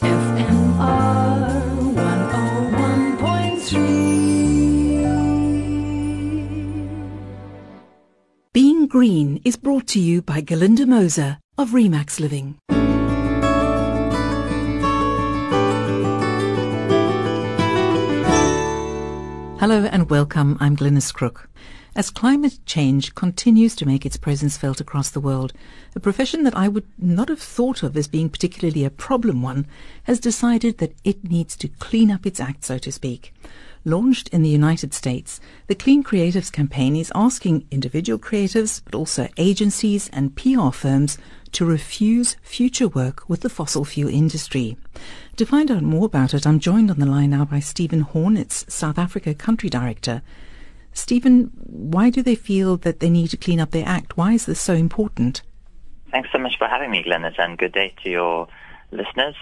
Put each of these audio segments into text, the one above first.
101.3. Being Green is brought to you by Galinda Moser of Remax Living. Hello and welcome. I'm Glynis Crook. As climate change continues to make its presence felt across the world, a profession that I would not have thought of as being particularly a problem one has decided that it needs to clean up its act, so to speak. Launched in the United States, the Clean Creatives campaign is asking individual creatives, but also agencies and PR firms to refuse future work with the fossil fuel industry. To find out more about it, I'm joined on the line now by Stephen Hornitz, South Africa Country Director. Stephen, why do they feel that they need to clean up their act? Why is this so important? Thanks so much for having me, Glennis, and good day to your listeners.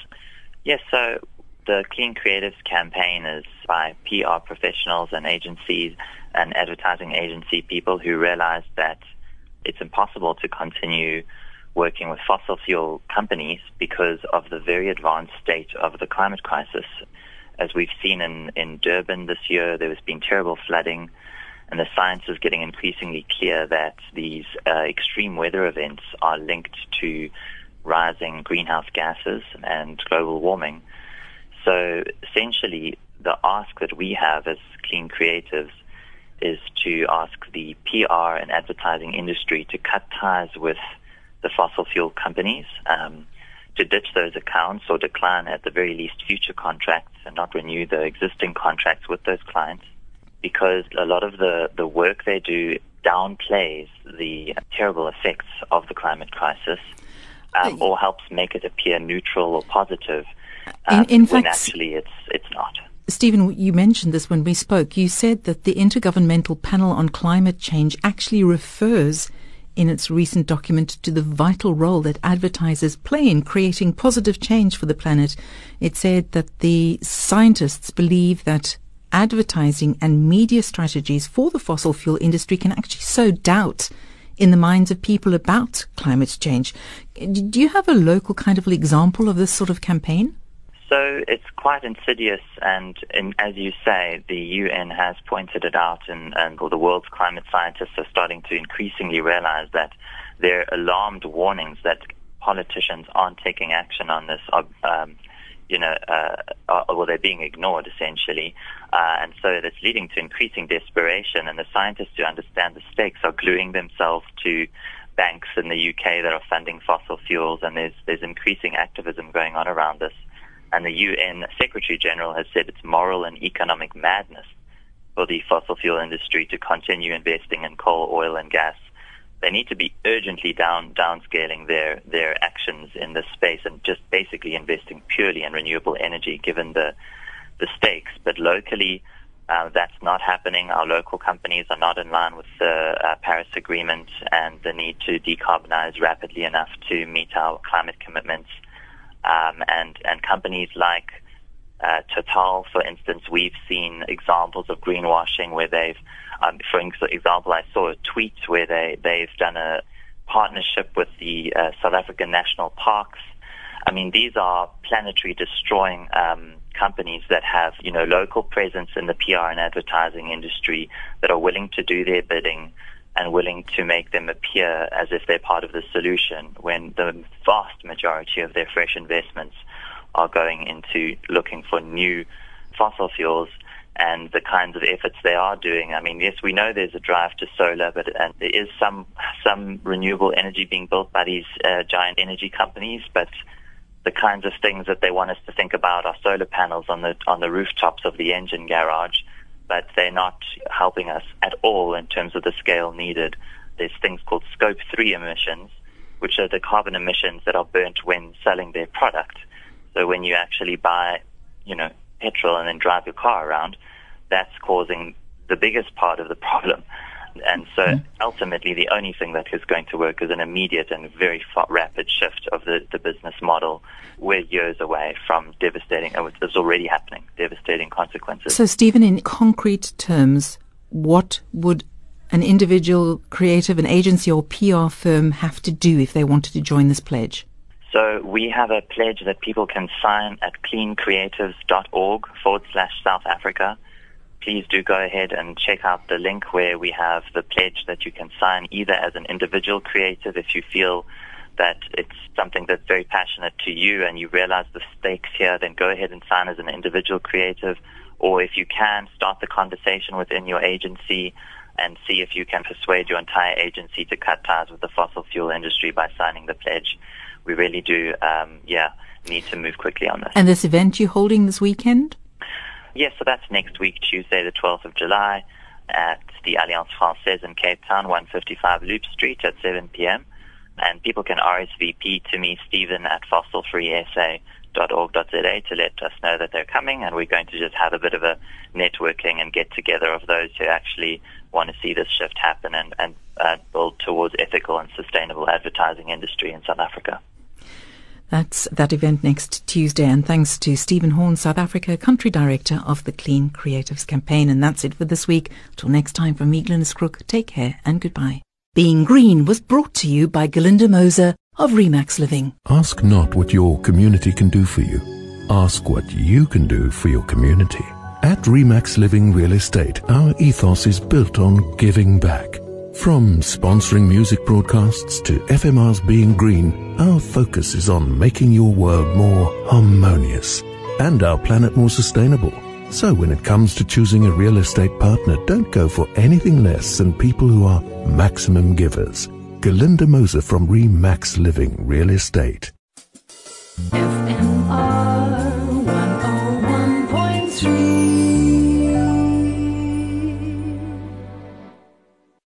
Yes, so the Clean Creatives campaign is by PR professionals and agencies and advertising agency people who realize that it's impossible to continue working with fossil fuel companies because of the very advanced state of the climate crisis. As we've seen in, in Durban this year, there has been terrible flooding, and the science is getting increasingly clear that these uh, extreme weather events are linked to rising greenhouse gases and global warming. So essentially, the ask that we have as clean creatives is to ask the PR and advertising industry to cut ties with the fossil fuel companies, um, to ditch those accounts or decline at the very least future contracts and not renew the existing contracts with those clients because a lot of the, the work they do downplays the terrible effects of the climate crisis um, or helps make it appear neutral or positive um, in, in when fact, actually it's, it's not. Stephen, you mentioned this when we spoke. You said that the Intergovernmental Panel on Climate Change actually refers in its recent document to the vital role that advertisers play in creating positive change for the planet. It said that the scientists believe that advertising and media strategies for the fossil fuel industry can actually sow doubt in the minds of people about climate change. Do you have a local kind of example of this sort of campaign? So it's quite insidious, and in, as you say, the UN has pointed it out, and, and the world's climate scientists are starting to increasingly realize that their alarmed warnings that politicians aren't taking action on this are, um, you know, uh, are, well, they're being ignored essentially, uh, and so that's leading to increasing desperation. And the scientists who understand the stakes are gluing themselves to banks in the UK that are funding fossil fuels, and there's there's increasing activism going on around this. And the UN Secretary General has said it's moral and economic madness for the fossil fuel industry to continue investing in coal, oil, and gas. They need to be urgently down downscaling their their actions in this space and just basically investing purely in renewable energy, given the the stakes. But locally, uh, that's not happening. Our local companies are not in line with the uh, Paris Agreement and the need to decarbonize rapidly enough to meet our climate commitments. Um, and, and companies like uh, Total, for instance, we've seen examples of greenwashing where they've, um, for example, I saw a tweet where they, they've done a partnership with the uh, South African National Parks. I mean, these are planetary destroying um, companies that have, you know, local presence in the PR and advertising industry that are willing to do their bidding and willing to make them appear as if they're part of the solution when the vast majority of their fresh investments are going into looking for new fossil fuels and the kinds of efforts they are doing. I mean, yes, we know there's a drive to solar, but and there is some some renewable energy being built by these uh, giant energy companies, but the kinds of things that they want us to think about are solar panels on the on the rooftops of the Engen garage but they're not helping us at all in terms of the scale needed. There's things called scope 3 emissions, which are the carbon emissions that are burnt when selling their product. So when you actually buy, you know, petrol and then drive your car around, that's causing the biggest part of the problem. And so mm. ultimately, the only thing that is going to work is an immediate and very rapid shift of the, the business model. We're years away from devastating, and it's already happening, devastating consequences. So, Stephen, in concrete terms, what would an individual creative, an agency or PR firm have to do if they wanted to join this pledge? So we have a pledge that people can sign at cleancreatives.org forward slash South Africa. Please do go ahead and check out the link where we have the pledge that you can sign either as an individual creative if you feel that it's something that's very passionate to you and you realize the stakes here, then go ahead and sign as an individual creative. Or if you can, start the conversation within your agency and see if you can persuade your entire agency to cut ties with the fossil fuel industry by signing the pledge. We really do, um, yeah, need to move quickly on this. And this event you're holding this weekend? Yes, so that's next week, Tuesday, the 12th of July, at the Alliance Francaise in Cape Town, 155 Loop Street at 7 p.m. And people can RSVP to me, Stephen, at fossilfreesa.org.za to let us know that they're coming. And we're going to just have a bit of a networking and get together of those who actually want to see this shift happen and, and uh, build towards ethical and sustainable advertising industry in South Africa. That's that event next Tuesday. And thanks to Stephen Horn, South Africa, Country Director of the Clean Creatives Campaign. And that's it for this week. Till next time from me, Crook, take care and goodbye. Being Green was brought to you by Galinda Moser of Remax Living. Ask not what your community can do for you. Ask what you can do for your community. At Remax Living Real Estate, our ethos is built on giving back. From sponsoring music broadcasts to FMR's Being Green, our focus is on making your world more harmonious and our planet more sustainable. So when it comes to choosing a real estate partner, don't go for anything less than people who are maximum givers. Galinda Moser from Remax Living Real Estate. FMR